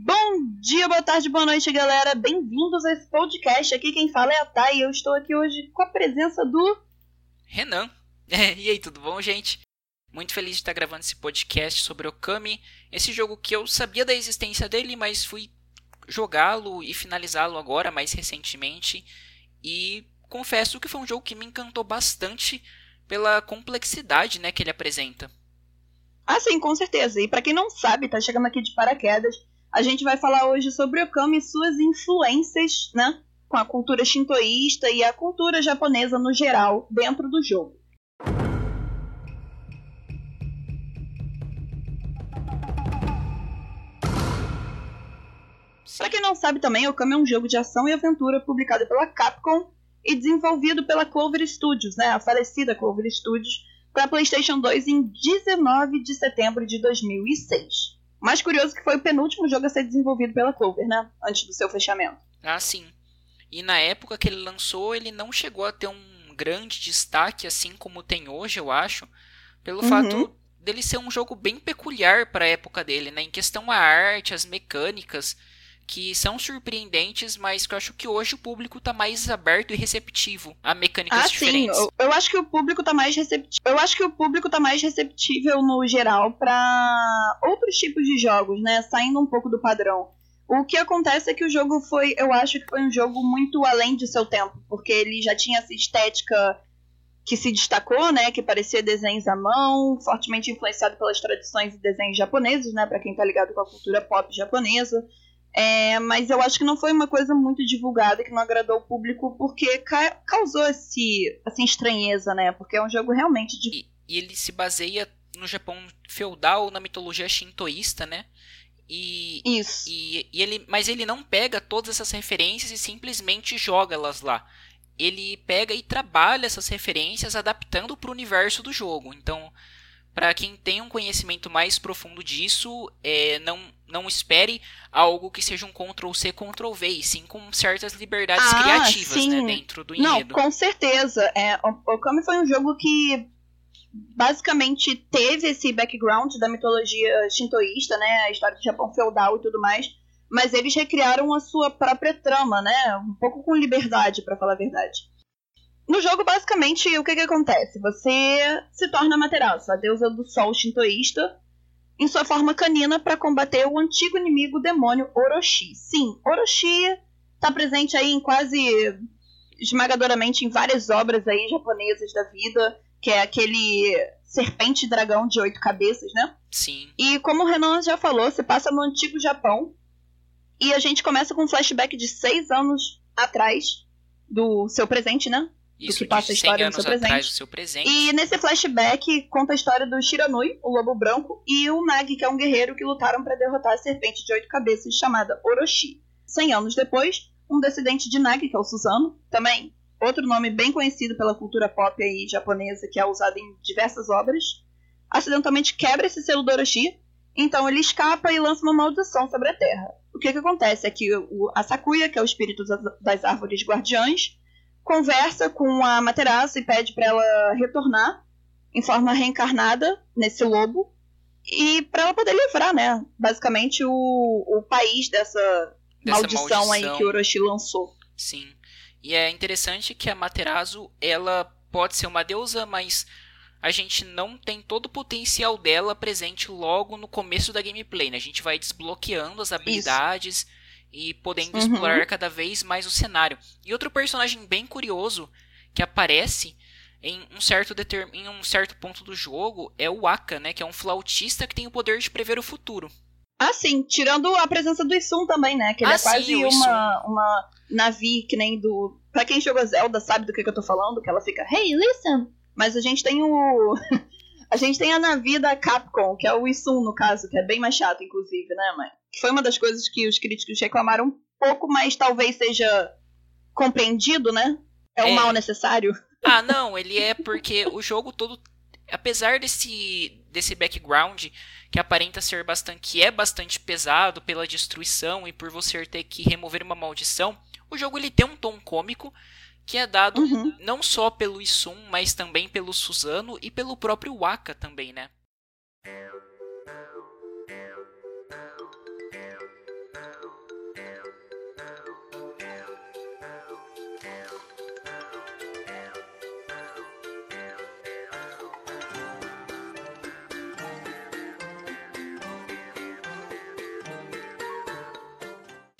Bom dia, boa tarde, boa noite, galera. Bem-vindos a esse podcast. Aqui quem fala é a Thay e eu estou aqui hoje com a presença do Renan. É, e aí, tudo bom, gente? Muito feliz de estar gravando esse podcast sobre Okami, esse jogo que eu sabia da existência dele, mas fui jogá-lo e finalizá-lo agora, mais recentemente, e confesso que foi um jogo que me encantou bastante pela complexidade né, que ele apresenta. Ah, sim, com certeza. E para quem não sabe, tá chegando aqui de paraquedas, a gente vai falar hoje sobre Okami e suas influências, né, com a cultura shintoísta e a cultura japonesa no geral dentro do jogo. Para quem não sabe também, Okami é um jogo de ação e aventura publicado pela Capcom e desenvolvido pela Clover Studios, né, a falecida Clover Studios, para PlayStation 2 em 19 de setembro de 2006. Mais curioso que foi o penúltimo jogo a ser desenvolvido pela Clover, né, antes do seu fechamento. Ah, sim. E na época que ele lançou, ele não chegou a ter um grande destaque assim como tem hoje, eu acho, pelo uhum. fato dele ser um jogo bem peculiar para a época dele, né, em questão a arte, as mecânicas que são surpreendentes, mas que eu acho que hoje o público está mais aberto e receptivo a mecânicas ah, diferentes. Sim, eu, eu acho que o público está mais receptivo. Eu acho que o público tá mais receptível no geral para outros tipos de jogos, né? Saindo um pouco do padrão. O que acontece é que o jogo foi, eu acho que foi um jogo muito além de seu tempo, porque ele já tinha essa estética que se destacou, né, que parecia desenhos à mão, fortemente influenciado pelas tradições e desenhos japoneses, né, para quem tá ligado com a cultura pop japonesa. É, mas eu acho que não foi uma coisa muito divulgada que não agradou o público porque ca causou esse, essa estranheza, né? Porque é um jogo realmente de. E, e ele se baseia no Japão feudal, na mitologia shintoísta, né? E, Isso. E, e, ele, mas ele não pega todas essas referências e simplesmente joga elas lá. Ele pega e trabalha essas referências adaptando para o universo do jogo. Então, para quem tem um conhecimento mais profundo disso, é, não, não espere algo que seja um Ctrl-C, Ctrl-V, e sim com certas liberdades ah, criativas né, dentro do enredo. Não, com certeza. É, o Okami foi um jogo que basicamente teve esse background da mitologia shintoísta, né, a história do Japão feudal e tudo mais, mas eles recriaram a sua própria trama, né, um pouco com liberdade, para falar a verdade. No jogo, basicamente, o que, que acontece? Você se torna Materaço, a deusa do sol shintoísta, em sua forma canina para combater o antigo inimigo demônio Orochi. Sim, Orochi está presente aí em quase esmagadoramente em várias obras aí japonesas da vida, que é aquele serpente dragão de oito cabeças, né? Sim. E como o Renan já falou, se passa no antigo Japão. E a gente começa com um flashback de seis anos atrás do seu presente, né? Isso, que passa a história do seu, presente. do seu presente. E nesse flashback conta a história do Shiranui, o lobo branco, e o Nagi, que é um guerreiro que lutaram para derrotar a serpente de oito cabeças chamada Orochi. Cem anos depois, um descendente de Nagi, que é o Susano, também outro nome bem conhecido pela cultura pop aí japonesa, que é usado em diversas obras, acidentalmente quebra esse selo do Orochi, então ele escapa e lança uma maldição sobre a Terra. O que, que acontece é que o, a Sakuya, que é o espírito das árvores guardiãs, conversa com a Materaço e pede para ela retornar em forma reencarnada nesse lobo e para ela poder livrar, né? Basicamente o, o país dessa, dessa maldição, maldição, aí que o Orochi lançou. Sim. E é interessante que a Materazo, ela pode ser uma deusa, mas a gente não tem todo o potencial dela presente logo no começo da gameplay, né? A gente vai desbloqueando as habilidades, Isso e podendo uhum. explorar cada vez mais o cenário. E outro personagem bem curioso que aparece em um certo determ... em um certo ponto do jogo é o Aka, né, que é um flautista que tem o poder de prever o futuro. Ah, sim, tirando a presença do Isum também, né? Que ele ah, é quase sim, uma, uma Navi que nem do. Pra quem jogou Zelda sabe do que, que eu tô falando, que ela fica, hey, listen! Mas a gente tem o. a gente tem a Navi da Capcom, que é o Isum, no caso, que é bem mais chato, inclusive, né, mãe? que foi uma das coisas que os críticos reclamaram um pouco, mas talvez seja compreendido, né? É, é. um mal necessário. Ah, não, ele é porque o jogo todo, apesar desse desse background que aparenta ser bastante, que é bastante pesado pela destruição e por você ter que remover uma maldição, o jogo ele tem um tom cômico que é dado uhum. não só pelo Isum, mas também pelo Suzano e pelo próprio Waka também, né?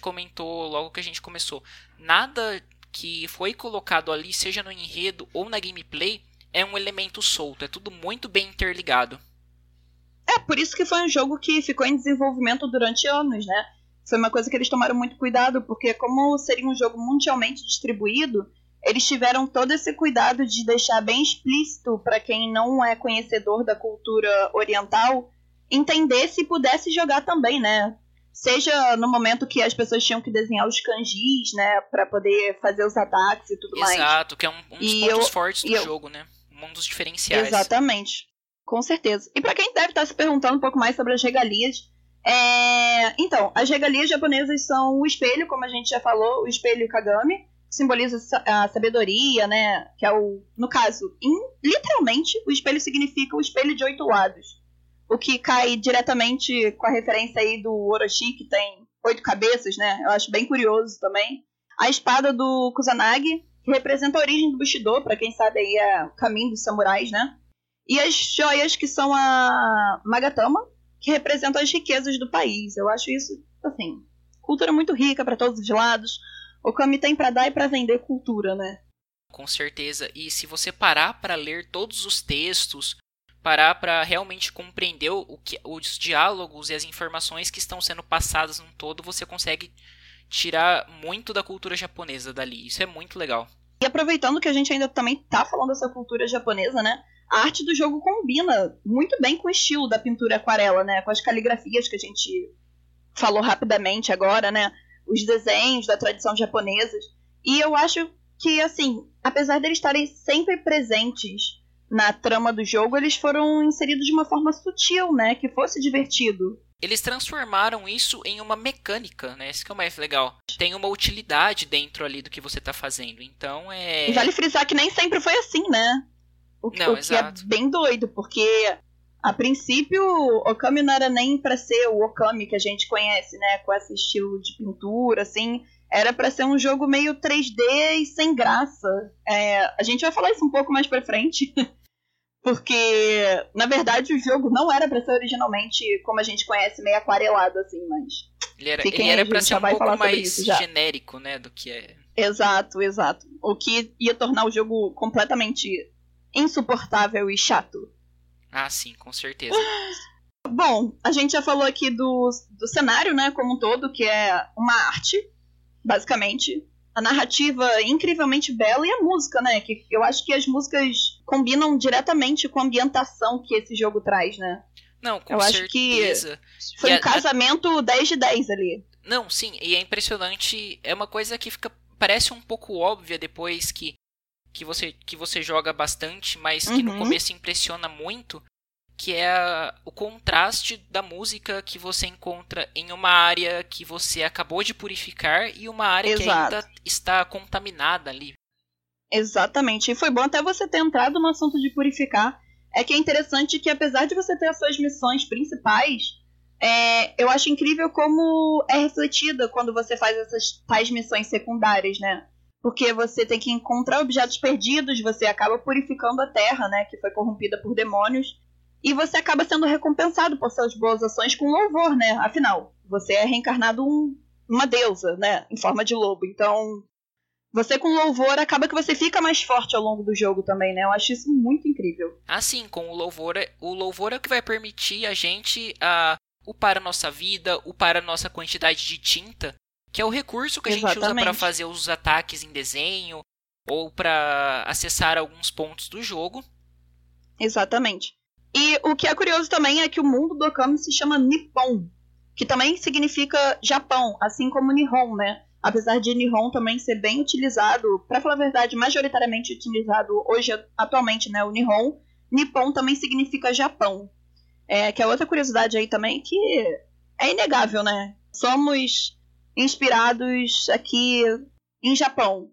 comentou logo que a gente começou. Nada que foi colocado ali, seja no enredo ou na gameplay, é um elemento solto. É tudo muito bem interligado. É, por isso que foi um jogo que ficou em desenvolvimento durante anos, né? Foi uma coisa que eles tomaram muito cuidado, porque como seria um jogo mundialmente distribuído, eles tiveram todo esse cuidado de deixar bem explícito para quem não é conhecedor da cultura oriental entender se pudesse jogar também, né? Seja no momento que as pessoas tinham que desenhar os kanjis, né, para poder fazer os ataques e tudo Exato, mais. Exato, que é um, um dos e pontos eu, fortes do eu... jogo, né? Um dos diferenciais. Exatamente. Com certeza. E para quem deve estar se perguntando um pouco mais sobre as regalias, é... então, as regalias japonesas são o espelho, como a gente já falou, o espelho Kagami, simboliza a sabedoria, né? Que é o, no caso, in, literalmente, o espelho significa o espelho de oito lados. O que cai diretamente com a referência aí do Orochi, que tem oito cabeças, né? Eu acho bem curioso também. A espada do Kusanagi, que representa a origem do Bushido, para quem sabe aí é o caminho dos samurais, né? E as joias que são a Magatama, que representam as riquezas do país. Eu acho isso, assim, cultura muito rica para todos os lados o Kami tem para dar e para vender cultura, né? Com certeza. E se você parar para ler todos os textos, parar para realmente compreender o que, os diálogos e as informações que estão sendo passadas no todo, você consegue tirar muito da cultura japonesa dali. Isso é muito legal. E aproveitando que a gente ainda também tá falando dessa cultura japonesa, né? A arte do jogo combina muito bem com o estilo da pintura aquarela, né? Com as caligrafias que a gente falou rapidamente agora, né? os desenhos da tradição japonesa. E eu acho que, assim, apesar deles estarem sempre presentes na trama do jogo, eles foram inseridos de uma forma sutil, né? Que fosse divertido. Eles transformaram isso em uma mecânica, né? Isso que é o mais legal. Tem uma utilidade dentro ali do que você está fazendo. Então é. E vale frisar que nem sempre foi assim, né? O, Não, o que é bem doido, porque a princípio, Okami não era nem para ser o Okami que a gente conhece, né? Com esse estilo de pintura, assim. Era para ser um jogo meio 3D e sem graça. É, a gente vai falar isso um pouco mais pra frente. Porque, na verdade, o jogo não era para ser originalmente como a gente conhece, meio aquarelado, assim, mas. Ele era, ele era pra ser um pouco mais genérico, né? Do que é. Exato, exato. O que ia tornar o jogo completamente insuportável e chato. Ah, sim, com certeza. Bom, a gente já falou aqui do, do cenário, né, como um todo, que é uma arte, basicamente. A narrativa incrivelmente bela e a música, né? Que eu acho que as músicas combinam diretamente com a ambientação que esse jogo traz, né? Não, com eu certeza. acho que foi e um a, casamento a... 10 de 10 ali. Não, sim, e é impressionante. É uma coisa que fica. Parece um pouco óbvia depois que que você, que você joga bastante, mas que uhum. no começo impressiona muito, que é a, o contraste da música que você encontra em uma área que você acabou de purificar e uma área Exato. que ainda está contaminada ali. Exatamente. E foi bom até você ter entrado no assunto de purificar. É que é interessante que apesar de você ter as suas missões principais, é, eu acho incrível como é refletida quando você faz essas tais missões secundárias, né? porque você tem que encontrar objetos perdidos, você acaba purificando a terra, né, que foi corrompida por demônios, e você acaba sendo recompensado por suas boas ações com louvor, né? Afinal, você é reencarnado um, uma deusa, né, em forma de lobo. Então, você com louvor acaba que você fica mais forte ao longo do jogo também, né? Eu acho isso muito incrível. Assim, com o louvor, o louvor é o que vai permitir a gente a upar a nossa vida, upar a nossa quantidade de tinta que é o recurso que a Exatamente. gente usa para fazer os ataques em desenho ou para acessar alguns pontos do jogo. Exatamente. E o que é curioso também é que o mundo do Okami se chama Nippon, que também significa Japão, assim como Nihon, né? Apesar de Nihon também ser bem utilizado, para falar a verdade, majoritariamente utilizado hoje atualmente, né, o Nihon, Nippon também significa Japão. É, que é outra curiosidade aí também que é inegável, né? Somos inspirados aqui em Japão.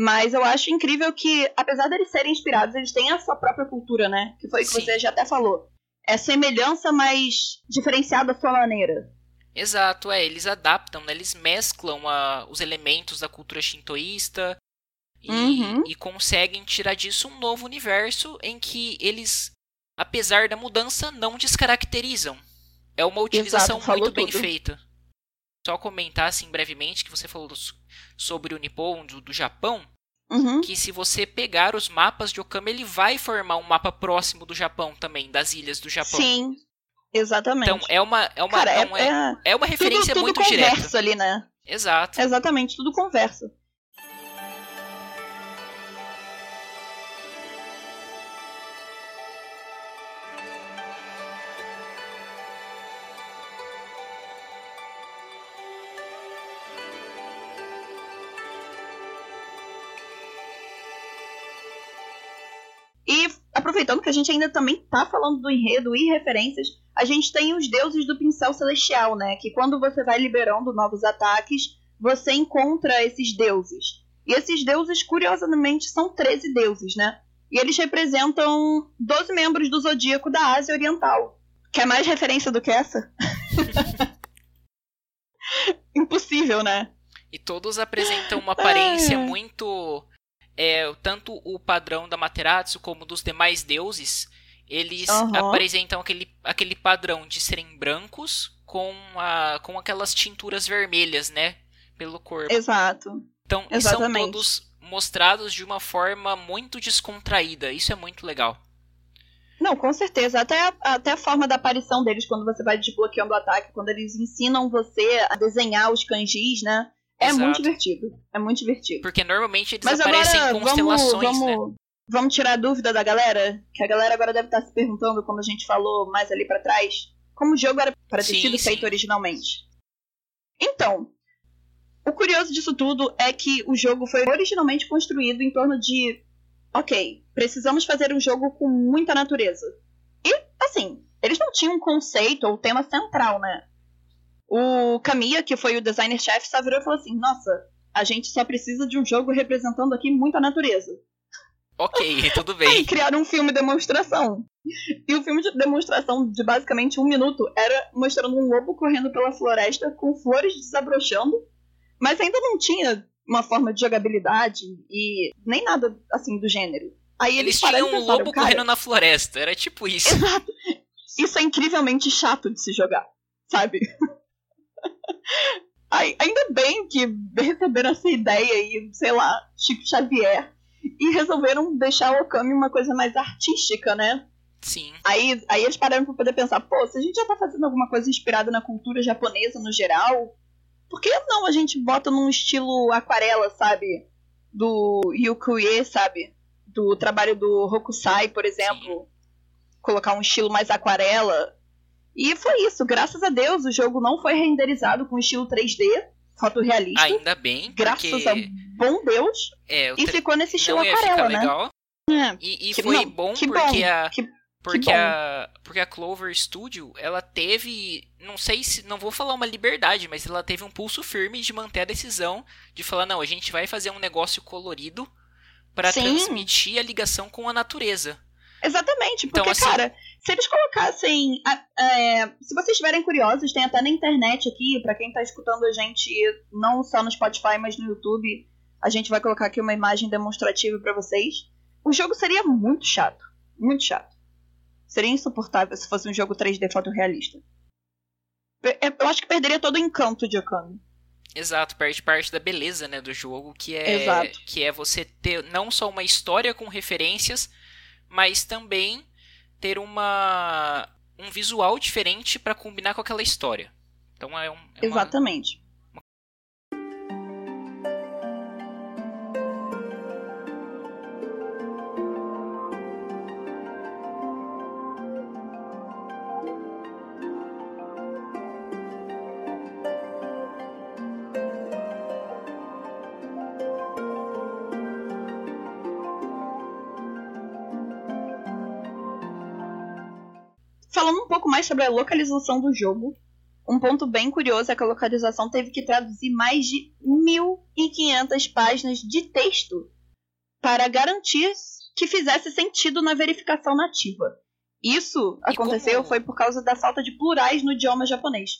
Mas eu acho incrível que, apesar deles serem inspirados, eles têm a sua própria cultura, né? Que foi o que você já até falou. É semelhança, mas diferenciada da sua maneira. Exato, é. Eles adaptam, né? Eles mesclam a, os elementos da cultura shintoísta e, uhum. e conseguem tirar disso um novo universo em que eles, apesar da mudança, não descaracterizam. É uma utilização Exato, muito bem feita. Só comentar assim brevemente que você falou sobre o Nippon do, do Japão. Uhum. Que se você pegar os mapas de Okami, ele vai formar um mapa próximo do Japão também, das ilhas do Japão. Sim, exatamente. Então é uma, é uma, Cara, é, é, é uma referência tudo, tudo muito direta. ali, né? Exato. Exatamente, tudo conversa. Aproveitando que a gente ainda também tá falando do enredo e referências, a gente tem os deuses do pincel celestial, né? Que quando você vai liberando novos ataques, você encontra esses deuses. E esses deuses, curiosamente, são 13 deuses, né? E eles representam 12 membros do zodíaco da Ásia Oriental. Quer mais referência do que essa? Impossível, né? E todos apresentam uma aparência muito. É, tanto o padrão da Materatsu como dos demais deuses, eles Uhum. apresentam aquele, aquele padrão de serem brancos com, a, com aquelas tinturas vermelhas, né? Pelo corpo. Exato. Então, são todos mostrados de uma forma muito descontraída. Isso é muito legal. Não, com certeza. Até a, até a forma da aparição deles quando você vai desbloqueando o ataque, quando eles ensinam você a desenhar os kanjis, né? É Exato. muito divertido. É muito divertido. Porque normalmente eles Mas aparecem agora em vamos, constelações, né? vamos, vamos tirar a dúvida da galera, que a galera agora deve estar se perguntando, como a gente falou mais ali pra trás, como o jogo era para ter Sim, sido sim. feito originalmente. Então, o curioso disso tudo é que o jogo foi originalmente construído em torno de, ok, precisamos fazer um jogo com muita natureza. E assim, eles não tinham um conceito ou tema central, né? O Kamiya, que foi o designer-chefe, só virou e falou assim: Nossa, a gente só precisa de um jogo representando aqui muita natureza. Ok, tudo Aí bem. criaram um filme demonstração. E o filme de demonstração de basicamente um minuto era mostrando um lobo correndo pela floresta com flores desabrochando, mas ainda não tinha uma forma de jogabilidade e nem nada assim do gênero. Aí eles, Eles tinham um pensaram, lobo "Cara, correndo na floresta. Era tipo isso. Exato. Isso é incrivelmente chato de se jogar, sabe? Ai- Ainda bem que receberam essa ideia e, sei lá, Chico Xavier, e resolveram deixar o Okami uma coisa mais artística, né? Sim. Aí, aí eles pararam pra poder pensar, pô, se a gente já tá fazendo alguma coisa inspirada na cultura japonesa no geral, por que não a gente bota num estilo aquarela, sabe? Do Yukuye, sabe? Do trabalho do Hokusai, por exemplo. Colocar um estilo mais aquarela. E foi isso, graças a Deus o jogo não foi renderizado com estilo 3D, fotorrealista. Ainda bem, graças porque ao bom Deus. é, o E ficou nesse estilo aquarela, né? legal. É, E, e Que- foi não, bom que porque bom, a que- porque a porque a Clover Studio, ela teve, não sei se não vou falar uma liberdade, mas ela teve um pulso firme de manter a decisão de falar não, a gente vai fazer um negócio colorido para transmitir a ligação com a natureza. Exatamente, porque, Então, assim- cara, se eles colocassem. é, se vocês estiverem curiosos, tem até na internet aqui, pra quem tá escutando a gente, não só no Spotify, mas no YouTube, a gente vai colocar aqui uma imagem demonstrativa pra vocês. O jogo seria muito chato. Muito chato. Seria insuportável se fosse um jogo 3D fotorrealista. É, Eu acho que perderia todo o encanto de Okami. Exato, perde parte da beleza, né, do jogo, que é Exato. que é você ter não só uma história com referências, mas também ter uma um visual diferente para combinar com aquela história. Então é, um, é uma- Exatamente. Mais sobre a localização do jogo, um ponto bem curioso é que a localização teve que traduzir mais de 1.500 páginas de texto para garantir que fizesse sentido na verificação nativa. Isso E aconteceu como- foi por causa da falta de plurais no idioma japonês.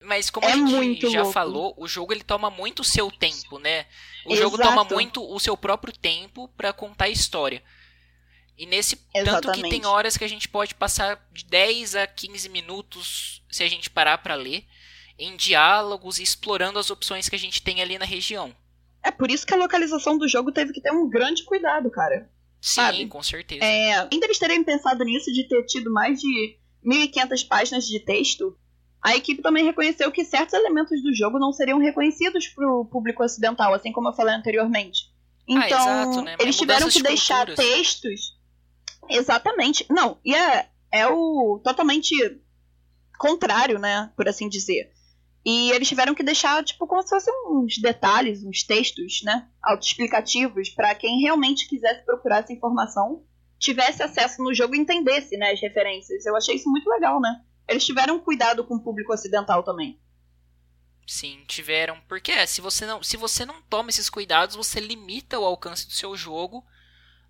Mas como É a gente muito já louco. falou, o jogo ele toma muito o seu tempo, né? O Exato. jogo toma muito o seu próprio tempo para contar a história. E nesse tanto que Exatamente. tem horas que a gente pode passar de 10 a 15 minutos se a gente parar para ler. em diálogos e explorando as opções que a gente tem ali na região. É por isso que a localização do jogo teve que ter um grande cuidado, cara. Sim, Sabe? com certeza. É, ainda eles terem pensado nisso de ter tido mais de 1.500 páginas de texto, a equipe também reconheceu que certos elementos do jogo não seriam reconhecidos para o público ocidental, assim como eu falei anteriormente. Então, ah, exato, né? eles tiveram que deixar textos. Exatamente. Não, e é, é o totalmente contrário, né? Por assim dizer. E eles tiveram que deixar, tipo, como se fossem uns detalhes, uns textos, né? Autoexplicativos, para quem realmente quisesse procurar essa informação, tivesse acesso no jogo e entendesse, né, as referências. Eu achei isso muito legal, né? Eles tiveram cuidado com o público ocidental também. Sim, tiveram. Porque é, se você não, se você não toma esses cuidados, você limita o alcance do seu jogo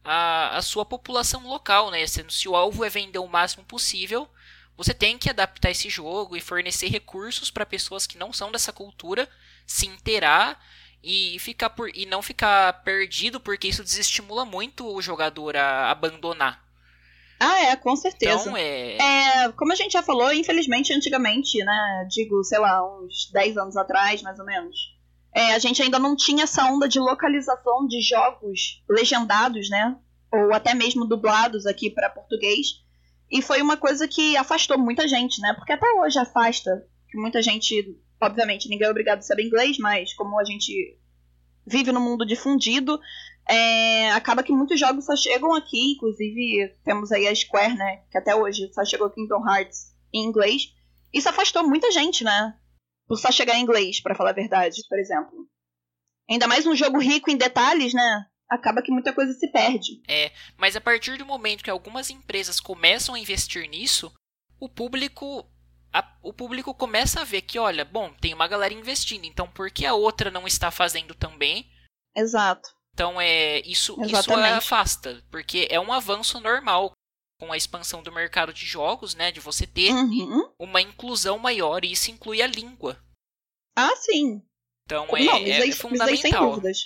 à, à sua população local, né? Se, se o alvo é vender o máximo possível, você tem que adaptar esse jogo e fornecer recursos para pessoas que não são dessa cultura se inteirar e ficar por e não ficar perdido porque isso desestimula muito o jogador a abandonar. Ah, é, com certeza. Então, é... é... Como a gente já falou, infelizmente, antigamente, né? Digo, sei lá, uns 10 anos atrás, mais ou menos. É, a gente ainda não tinha essa onda de localização de jogos legendados, né? Ou até mesmo dublados aqui para português. E foi uma coisa que afastou muita gente, né? Porque até hoje afasta. Que muita gente, obviamente, ninguém é obrigado a saber inglês, mas como a gente vive no mundo difundido, é, acaba que muitos jogos só chegam aqui. Inclusive, temos aí a Square, né? Que até hoje só chegou Kingdom Hearts em inglês. Isso afastou muita gente, né? Por só chegar em inglês, para falar a verdade, por exemplo. Ainda mais um jogo rico em detalhes, né? acaba que muita coisa se perde. É, mas a partir do momento que algumas empresas começam a investir nisso, o público a, o público começa a ver que, olha, bom, tem uma galera investindo, então por que a outra não está fazendo também? Exato. Então é isso, isso afasta, porque é um avanço normal com a expansão do mercado de jogos, né, de você ter uhum. uma inclusão maior e isso inclui a língua. Ah, sim. Então é, não, é, é fundamental. Sem dúvidas.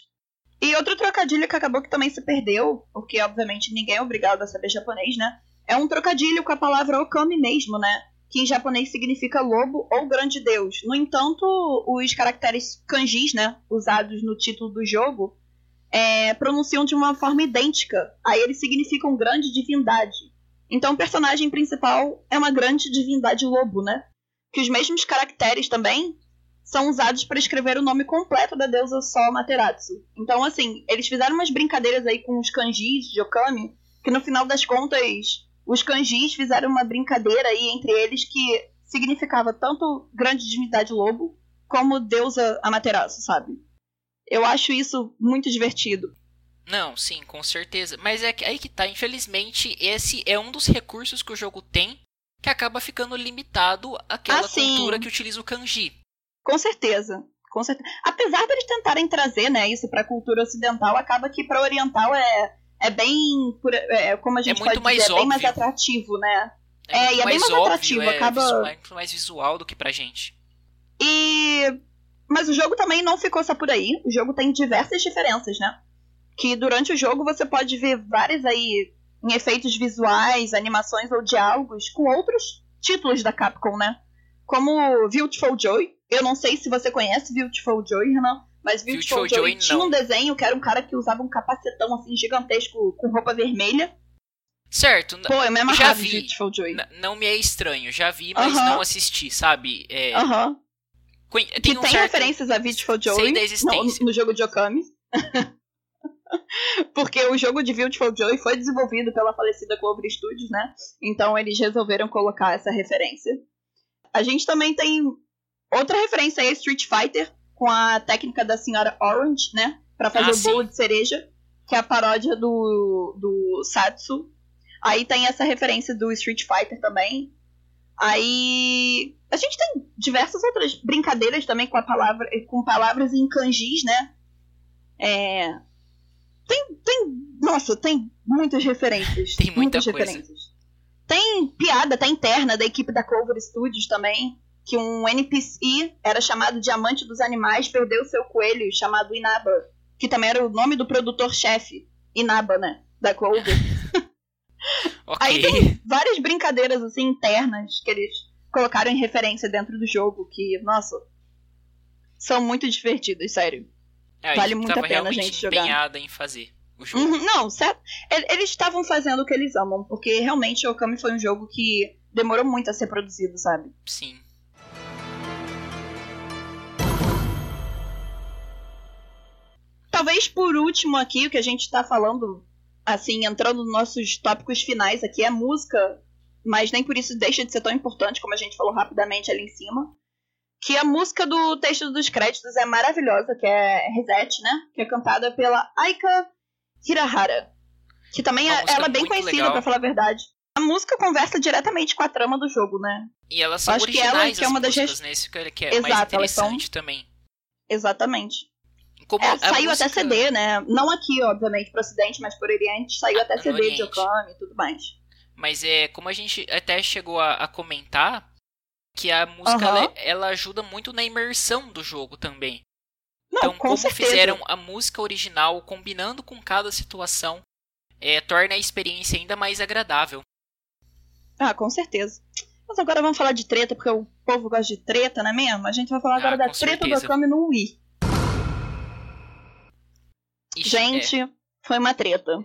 E outro trocadilho que acabou que também se perdeu, porque obviamente ninguém é obrigado a saber japonês, né? É um trocadilho com a palavra okami mesmo, né? Que em japonês significa lobo ou grande deus. No entanto, os caracteres kanjis, né? Usados no título do jogo, é, pronunciam de uma forma idêntica. Aí eles significam grande divindade. Então o personagem principal é uma grande divindade lobo, né? Que os mesmos caracteres também são usados para escrever o nome completo da deusa Sol Materatsu. Então, assim, eles fizeram umas brincadeiras aí com os kanjis de Okami, que no final das contas, os kanjis fizeram uma brincadeira aí entre eles que significava tanto grande divindade lobo como deusa Amaterasu, sabe? Eu acho isso muito divertido. Não, sim, com certeza. Mas é que aí que tá, infelizmente, esse é um dos recursos que o jogo tem que acaba ficando limitado àquela ah, cultura que utiliza o kanji. Com certeza. Com certeza. Apesar deles tentarem trazer né, isso para a cultura ocidental, acaba que para oriental é, é bem. É, como a gente é pode mais dizer, é bem mais atrativo, né? É, é e é bem mais óbvio, atrativo. É acaba... muito mais visual do que pra gente. E. Mas o jogo também não ficou só por aí. O jogo tem diversas diferenças, né? Que durante o jogo você pode ver várias aí em efeitos visuais, animações ou diálogos com outros títulos da Capcom, né? Como Beautiful Joy, eu não sei se você conhece Beautiful Joy, Renan, mas Beautiful, Beautiful Joy, Joy tinha um desenho que era um cara que usava um capacetão assim gigantesco com roupa vermelha. Certo. Pô, eu me já vi. Beautiful Joy. não me é estranho, já vi, mas uh -huh. não assisti, sabe? É... Aham. Uh -huh. Tem que um tem certo... referências a Beautiful Joy no, no jogo de Okami. Porque o jogo de Beautiful Joy foi desenvolvido pela falecida Clover Studios, né? Então eles resolveram colocar essa referência. A gente também tem Outra referência é Street Fighter, com a técnica da senhora Orange, né? Pra fazer ah, o bolo de cereja, que é a paródia do, do Satsu. Aí tem essa referência do Street Fighter também. Aí a gente tem diversas outras brincadeiras também com a palavra, com palavras em kanjis, né? É, tem, tem, nossa, tem muitas referências. Tem muita muitas coisa. referências. Tem piada até interna da equipe da Clover Studios também que um NPC era chamado Diamante dos Animais perdeu seu coelho chamado Inaba, que também era o nome do produtor-chefe, Inaba, né, da Clover. okay. Aí tem várias brincadeiras assim internas que eles colocaram em referência dentro do jogo, que, nossa, são muito divertidos, sério. É, vale muito a pena a gente jogar. empenhada em fazer o jogo. Uhum, não, certo. Eles estavam fazendo o que eles amam, porque realmente o Okami foi um jogo que demorou muito a ser produzido, sabe? Sim. Talvez por último aqui, o que a gente tá falando, assim, entrando nos nossos tópicos finais aqui, é música, mas nem por isso deixa de ser tão importante, como a gente falou rapidamente ali em cima que a música do texto dos créditos é maravilhosa, que é Reset, né? Que é cantada pela Aika Hirahara. Que também é, ela é bem conhecida, para falar a verdade. A música conversa diretamente com a trama do jogo, né? E elas são Acho originais, que ela que é uma das músicas, né? Isso que é Exato, mais interessante são... também. Exatamente. É, saiu música... até CD, né? Não aqui, obviamente, pro ocidente, mas por Oriente saiu ah, até CD Oriente. de Okami e tudo mais. Mas é, como a gente até chegou a, a comentar, que a música Aham. ela, ela ajuda muito na imersão do jogo também. Não, então, com como certeza. fizeram a música original, combinando com cada situação, é, torna a experiência ainda mais agradável. Ah, com certeza. Mas agora vamos falar de treta, porque o povo gosta de treta, não é mesmo? A gente vai falar agora Ah, da treta certeza. do Okami no Wii. Ixi, Gente, é, foi uma treta.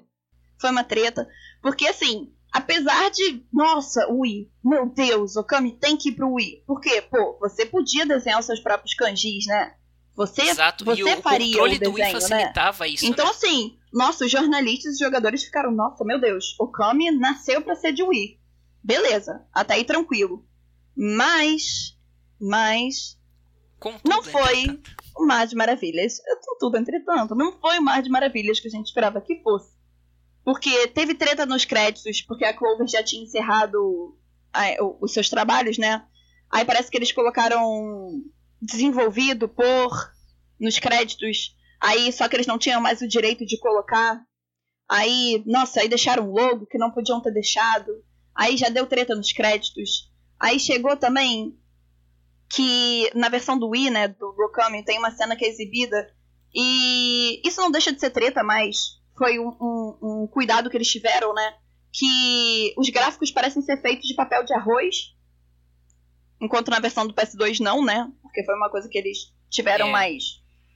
Foi uma treta. Porque assim, apesar de. Nossa, Wii, meu Deus, Okami tem que ir pro Wii. Por quê? Pô, você podia desenhar os seus próprios kanjis, né? Você, exato, você e o, o faria controle o do Wii desenho, né? facilitava isso, Então, né? assim, nossa, os jornalistas e jogadores ficaram, nossa, meu Deus, Okami nasceu pra ser de Wii. Beleza, até aí tranquilo. Mas. Mas. Contudo, não foi entretanto, o Mar de Maravilhas. Contudo, entretanto, não foi o Mar de Maravilhas que a gente esperava que fosse. Porque teve treta nos créditos, porque a Clover já tinha encerrado ah, o- os seus trabalhos, né? Aí parece que eles colocaram desenvolvido por nos créditos. Aí só que eles não tinham mais o direito de colocar. Aí, nossa, aí deixaram um logo que não podiam ter deixado. Aí já deu treta nos créditos. Aí chegou também que na versão do Wii, né, do Okami, tem uma cena que é exibida. E isso não deixa de ser treta, mas foi um, um- um cuidado que eles tiveram, né? Que os gráficos parecem ser feitos de papel de arroz. Enquanto na versão do PS2 não, né? Porque foi uma coisa que eles tiveram É. mais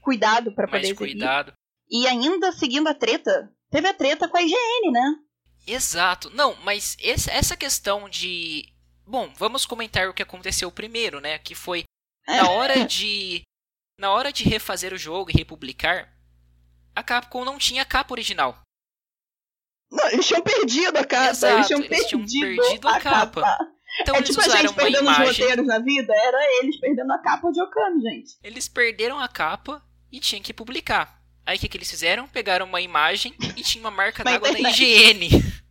cuidado pra poder mais cuidado. E ainda seguindo a treta, teve a treta com a IGN, né? Exato. Não, mas essa questão de. Bom, vamos comentar o que aconteceu primeiro, né? Que foi na hora de. Na hora de refazer o jogo e republicar, a Capcom não tinha a capa original. Não, eles tinham perdido a capa. Exato, eles tinham eles tinham perdido, perdido a capa. Então é eles tipo a gente perdendo os roteiros na vida, era eles perdendo a capa de Okami, gente. Eles perderam a capa e tinham que publicar. Aí o que, que eles fizeram? Pegaram uma imagem e tinha uma marca d'água da. IGN.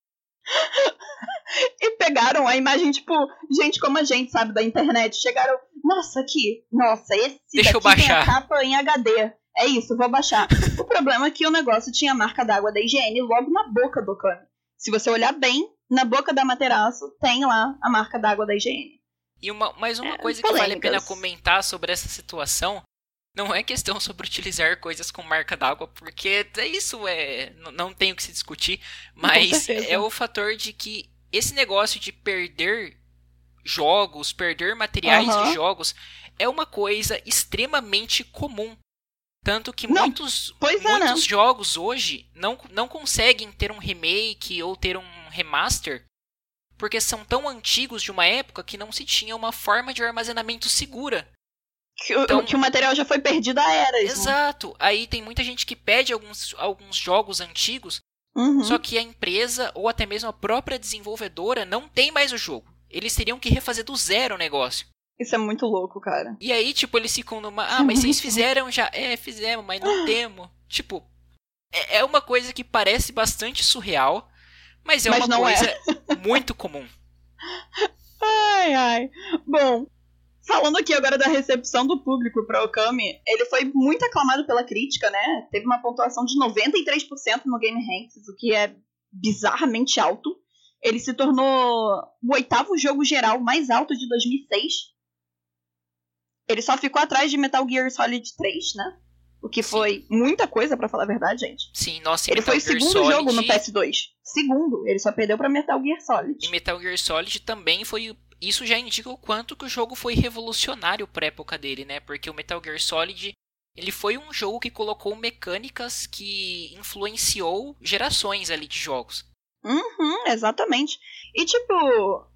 E pegaram a imagem, tipo, gente como a gente, sabe, da internet. Chegaram, nossa, aqui, nossa, esse Deixa eu daqui tem a baixar. capa em HD. É isso, vou baixar. o problema é que o negócio tinha a marca d'água da IGN logo na boca do Okami. Se você olhar bem, na boca da Materaço tem lá a marca d'água da IGN. E uma, mais uma É, coisa que vale a pena polêmicas. comentar sobre essa situação não é questão sobre utilizar coisas com marca d'água, porque é isso é não tem o que se discutir, mas é o fator de que esse negócio de perder jogos, perder materiais Aham. de jogos é uma coisa extremamente comum. Tanto que Não, muitos, é, muitos né? jogos hoje não, não conseguem ter um remake ou ter um remaster porque são tão antigos de uma época que não se tinha uma forma de armazenamento segura. Que, o- Então- que o material já foi perdido há eras. né? Exato. Aí tem muita gente que pede alguns, alguns jogos antigos, Uhum. só que a empresa ou até mesmo a própria desenvolvedora não tem mais o jogo. Eles teriam que refazer do zero o negócio. Isso é muito louco, cara. E aí, tipo, eles ficam numa. Ah, é mas vocês fizeram já. É, fizemos, mas não temos. Tipo, é é uma coisa que parece bastante surreal, mas é Mas uma é. coisa muito comum. Ai, ai. Bom, falando aqui agora da recepção do público para Okami, ele foi muito aclamado pela crítica, né? Teve uma pontuação de 93% no Game Ranks, o que é bizarramente alto. Ele se tornou o oitavo jogo geral mais alto de 2006. Ele só ficou atrás de Metal Gear Solid 3, né? O que Sim. foi muita coisa, pra falar a verdade, gente. Sim, nossa, Ele Metal foi o segundo Solid, jogo no PS2. Segundo, ele só perdeu pra Metal Gear Solid. E Metal Gear Solid também foi isso já indica o quanto que o jogo foi revolucionário para época dele, né? Porque o Metal Gear Solid ele foi um jogo que colocou mecânicas que influenciou gerações ali de jogos. Uhum, exatamente. E tipo,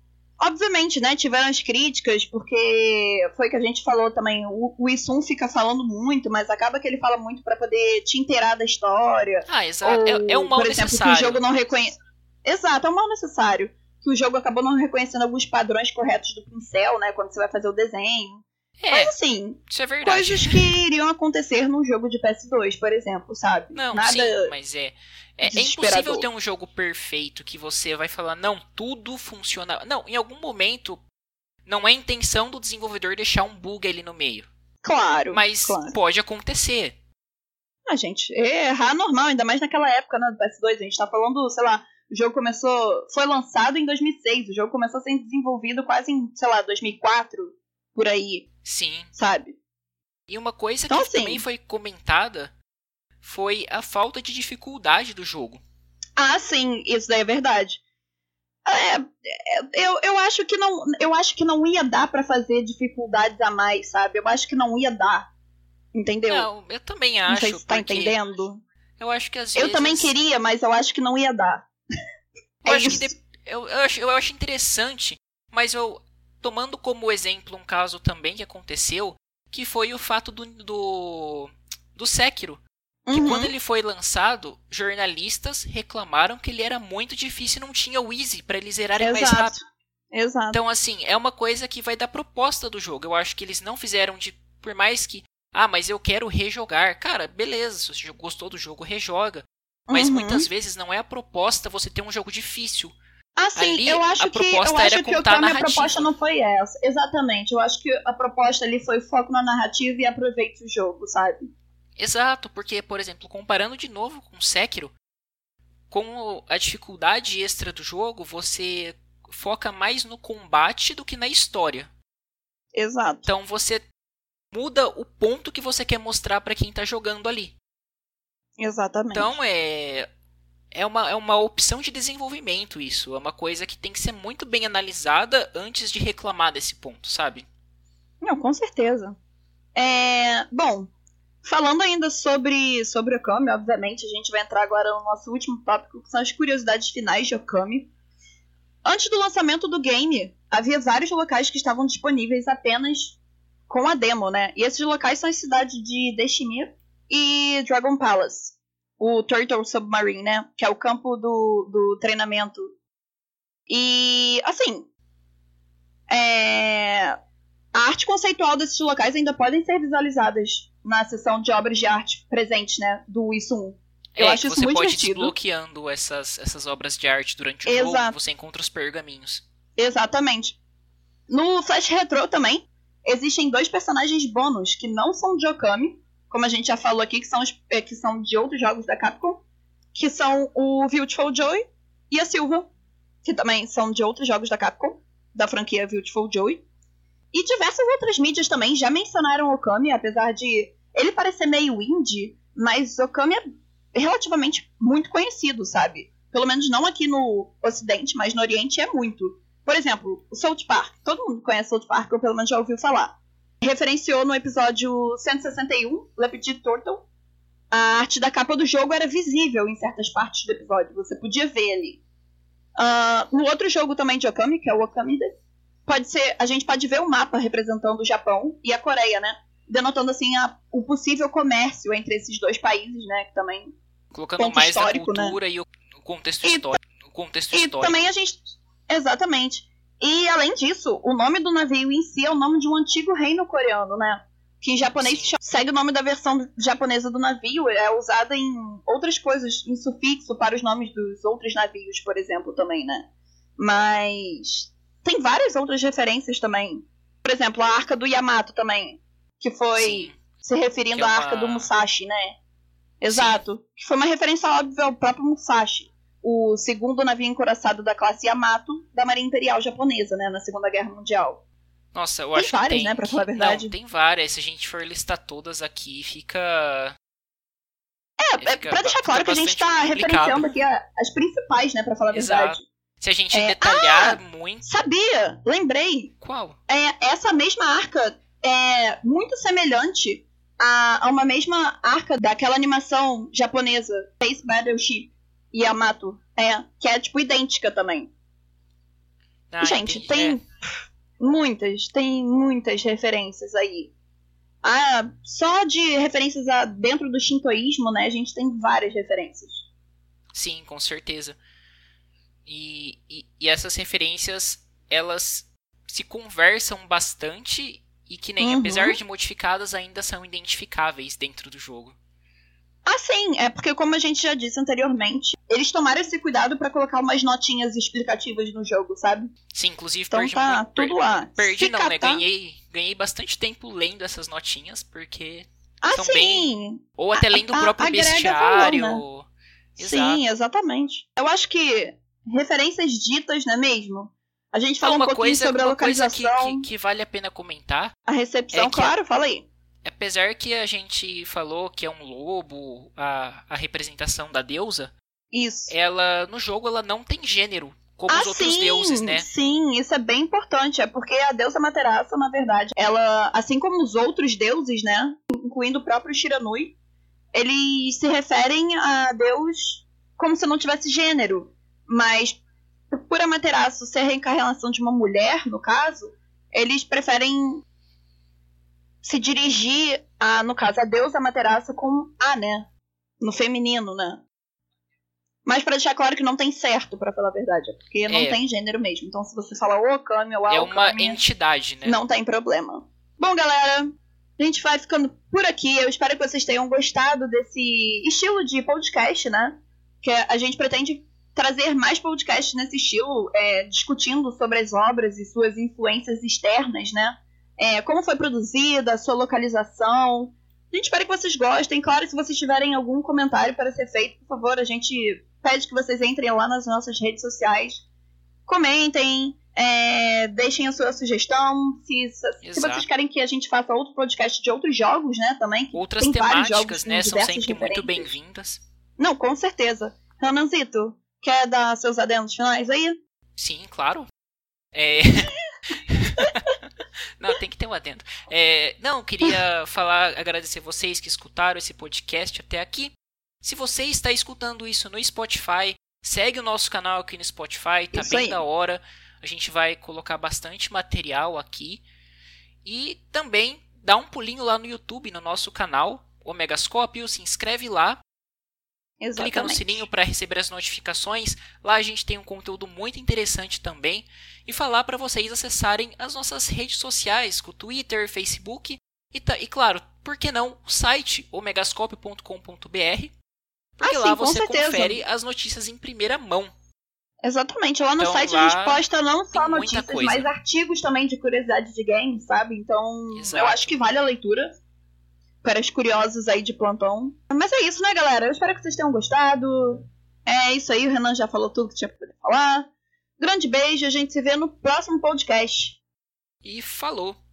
obviamente, né, tiveram as críticas, porque foi que a gente falou também, o, o Isum fica falando muito, mas acaba que ele fala muito para poder te inteirar da história. Ah, exato. Ou, é, é um mal por exemplo, necessário. Que o jogo não reconhece. Exato, é um mal necessário. Que o jogo acabou não reconhecendo alguns padrões corretos do pincel, né, quando você vai fazer o desenho. É, Mas assim, isso é verdade. coisas que iriam acontecer num jogo de PS2, por exemplo, sabe? Não, Nada sim, mas é. É, é, impossível ter um jogo perfeito que você vai falar, não, tudo funciona. Não, em algum momento, não é intenção do desenvolvedor deixar um bug ali no meio. Claro. Mas claro. pode acontecer. Ah, gente, errar normal, ainda mais naquela época, né, do PS2. A gente tá falando, sei lá, o jogo começou. Foi lançado em 2006, o jogo começou a ser desenvolvido quase em, sei lá, 2004 por aí. Sim. Sabe? E uma coisa então, que assim, também foi comentada foi a falta de dificuldade do jogo. Ah, sim, isso daí é verdade. É, é eu, eu acho que não eu acho que não ia dar para fazer dificuldades a mais, sabe? Eu acho que não ia dar. Entendeu? Não, eu também acho. Não sei se tá entendendo. Eu acho que às vezes. Eu também queria, mas eu acho que não ia dar. eu, é acho de... eu, eu, acho, eu acho interessante, mas eu tomando como exemplo um caso também que aconteceu, que foi o fato do, do, do Sekiro. Que uhum. quando ele foi lançado, jornalistas reclamaram que ele era muito difícil e não tinha o Easy para eles zerarem Exato. mais rápido. Exato. Então, assim, é uma coisa que vai dar proposta do jogo. Eu acho que eles não fizeram de. Por mais que. Ah, mas eu quero rejogar. Cara, beleza, se você gostou do jogo, rejoga. Mas uhum. muitas vezes não é a proposta você ter um jogo difícil. Ah, sim, ali, eu acho que eu acho que a minha proposta não foi essa. Exatamente. Eu acho que a proposta ali foi foco na narrativa e aproveite o jogo, sabe? Exato, porque, por exemplo, comparando de novo com Sekiro, com a dificuldade extra do jogo, você foca mais no combate do que na história. Exato. Então você muda o ponto que você quer mostrar para quem tá jogando ali. Exatamente. Então é é uma, é uma opção de desenvolvimento isso. É uma coisa que tem que ser muito bem analisada antes de reclamar desse ponto, sabe? Não, com certeza. É, bom, falando ainda sobre, sobre Okami, obviamente, a gente vai entrar agora no nosso último tópico, que são as curiosidades finais de Okami. Antes do lançamento do game, havia vários locais que estavam disponíveis apenas com a demo, né? E esses locais são as cidades de Destiny e Dragon Palace o Turtle Submarine, né? Que é o campo do, do treinamento. E, assim. É... A arte conceitual desses locais ainda podem ser visualizadas na seção de obras de arte presente, né? Do ISO 1. Eu é, acho isso muito divertido. Você pode desbloqueando essas, essas obras de arte durante o Exato. jogo, você encontra os pergaminhos. Exatamente. No Flash Retro também, existem dois personagens bônus que não são de Okami, como a gente já falou aqui, que são, é, que são de outros jogos da Capcom, que são o Beautiful Joy e a Silva, que também são de outros jogos da Capcom, da franquia Beautiful Joy. E diversas outras mídias também já mencionaram Okami, apesar de ele parecer meio indie, mas Okami é relativamente muito conhecido, sabe? Pelo menos não aqui no Ocidente, mas no Oriente é muito. Por exemplo, o South Park. Todo mundo conhece South Park, ou pelo menos já ouviu falar referenciou no episódio 161, Leopard Turtle. A arte da capa do jogo era visível em certas partes do episódio, você podia ver ali. Uh, no outro jogo também de Okami, que é o Okami, pode ser, a gente pode ver o um mapa representando o Japão e a Coreia, né? Denotando assim a, o possível comércio entre esses dois países, né? Que também colocando mais a né? cultura né? e o contexto histórico. O contexto e histórico. também a gente exatamente. E além disso, o nome do navio em si é o nome de um antigo reino coreano, né? Que em japonês segue o nome da versão japonesa do navio, é usada em outras coisas, em sufixo para os nomes dos outros navios, por exemplo, também, né? Mas tem várias outras referências também. Por exemplo, a arca do Yamato também, que foi Sim. se referindo é uma... à arca do Musashi, né? Exato. Sim. Que foi uma referência óbvia ao próprio Musashi o segundo navio encoraçado da classe Yamato da Marinha Imperial Japonesa, né, na Segunda Guerra Mundial. Nossa, eu tem acho várias, que tem. né, pra falar a verdade. Não, tem várias. Se a gente for listar todas aqui, fica. É, é fica, pra deixar claro que a gente tá complicado. referenciando aqui as principais, né, pra falar a Exato. verdade. Se a gente é... detalhar ah, muito. Sabia! Lembrei. Qual? É, essa mesma arca é muito semelhante a, a uma mesma arca daquela animação japonesa, Space Battleship Yamato. É, que é tipo idêntica também. Ah, gente, entendi. tem é. muitas, tem muitas referências aí. Ah, só de referências a, dentro do shintoísmo, né? A gente tem várias referências. Sim, com certeza. E, e, e essas referências, elas se conversam bastante e que nem, uhum. apesar de modificadas, ainda são identificáveis dentro do jogo. Ah, sim, é porque como a gente já disse anteriormente, eles tomaram esse cuidado para colocar umas notinhas explicativas no jogo, sabe? Sim, inclusive então perdi tá tudo per, lá. Perdi não, né? Ganhei, ganhei bastante tempo lendo essas notinhas porque ah, são sim. bem ou até lendo o próprio bestiário. Valor, né? Sim, exatamente. Eu acho que referências ditas, não é mesmo? A gente fala uma um pouquinho coisa, sobre a localização. Coisa que, que, que, vale a pena comentar. A recepção, é claro, fala aí. Apesar que a gente falou que é um lobo, a, a representação da deusa. Isso. Ela, no jogo, ela não tem gênero. Como ah, os outros sim, deuses, né? Sim, isso é bem importante. É porque a deusa Materaça, na verdade, ela, assim como os outros deuses, né? Incluindo o próprio Shiranui, eles se referem a Deus como se não tivesse gênero. Mas por Amaterasu ser a reencarnação de uma mulher, no caso, eles preferem se dirigir a, no caso, a deusa Amaterasu com A, né? No feminino, né? Mas para deixar claro que não tem certo, para falar a verdade, é porque não é. tem gênero mesmo. Então se você falar Okami ou É uma entidade, né? Não tem problema. Bom, galera, a gente vai ficando por aqui. Eu espero que vocês tenham gostado desse estilo de podcast, né? Que a gente pretende trazer mais podcasts nesse estilo, é, discutindo sobre as obras e suas influências externas, né? É, como foi produzida, sua localização. A gente espera que vocês gostem. Claro, se vocês tiverem algum comentário para ser feito, por favor, a gente pede que vocês entrem lá nas nossas redes sociais. Comentem, é, deixem a sua sugestão. Se, se, vocês querem que a gente faça outro podcast de outros jogos, né, também. Outras temáticas, né, são sempre muito bem-vindas. Não, com certeza. Renanzito, Quer dar seus adendos finais aí? Sim, claro. É... não, tem que ter um adendo. É... Não, queria falar, agradecer vocês que escutaram esse podcast até aqui. Se você está escutando isso no Spotify, segue o nosso canal aqui no Spotify, tá isso bem aí. da hora. A gente vai colocar bastante material aqui. E também dá um pulinho lá no YouTube, no nosso canal, Omegascópio, se inscreve lá Exatamente. Clica no sininho para receber as notificações. Lá a gente tem um conteúdo muito interessante também. E falar para vocês acessarem as nossas redes sociais, o Twitter, Facebook e, e claro, por que não, o site omegascope.com.br. Porque ah, lá sim, você confere as notícias em primeira mão. Exatamente, lá no então, site lá a gente posta não só notícias, mas artigos também de curiosidade de games, sabe? Então Exato. eu acho que vale a leitura para os curiosos aí de plantão. Mas é isso, né, galera? Eu espero que vocês tenham gostado. É isso aí, o Renan já falou tudo que tinha para falar. Grande beijo, a gente se vê no próximo podcast. E falou!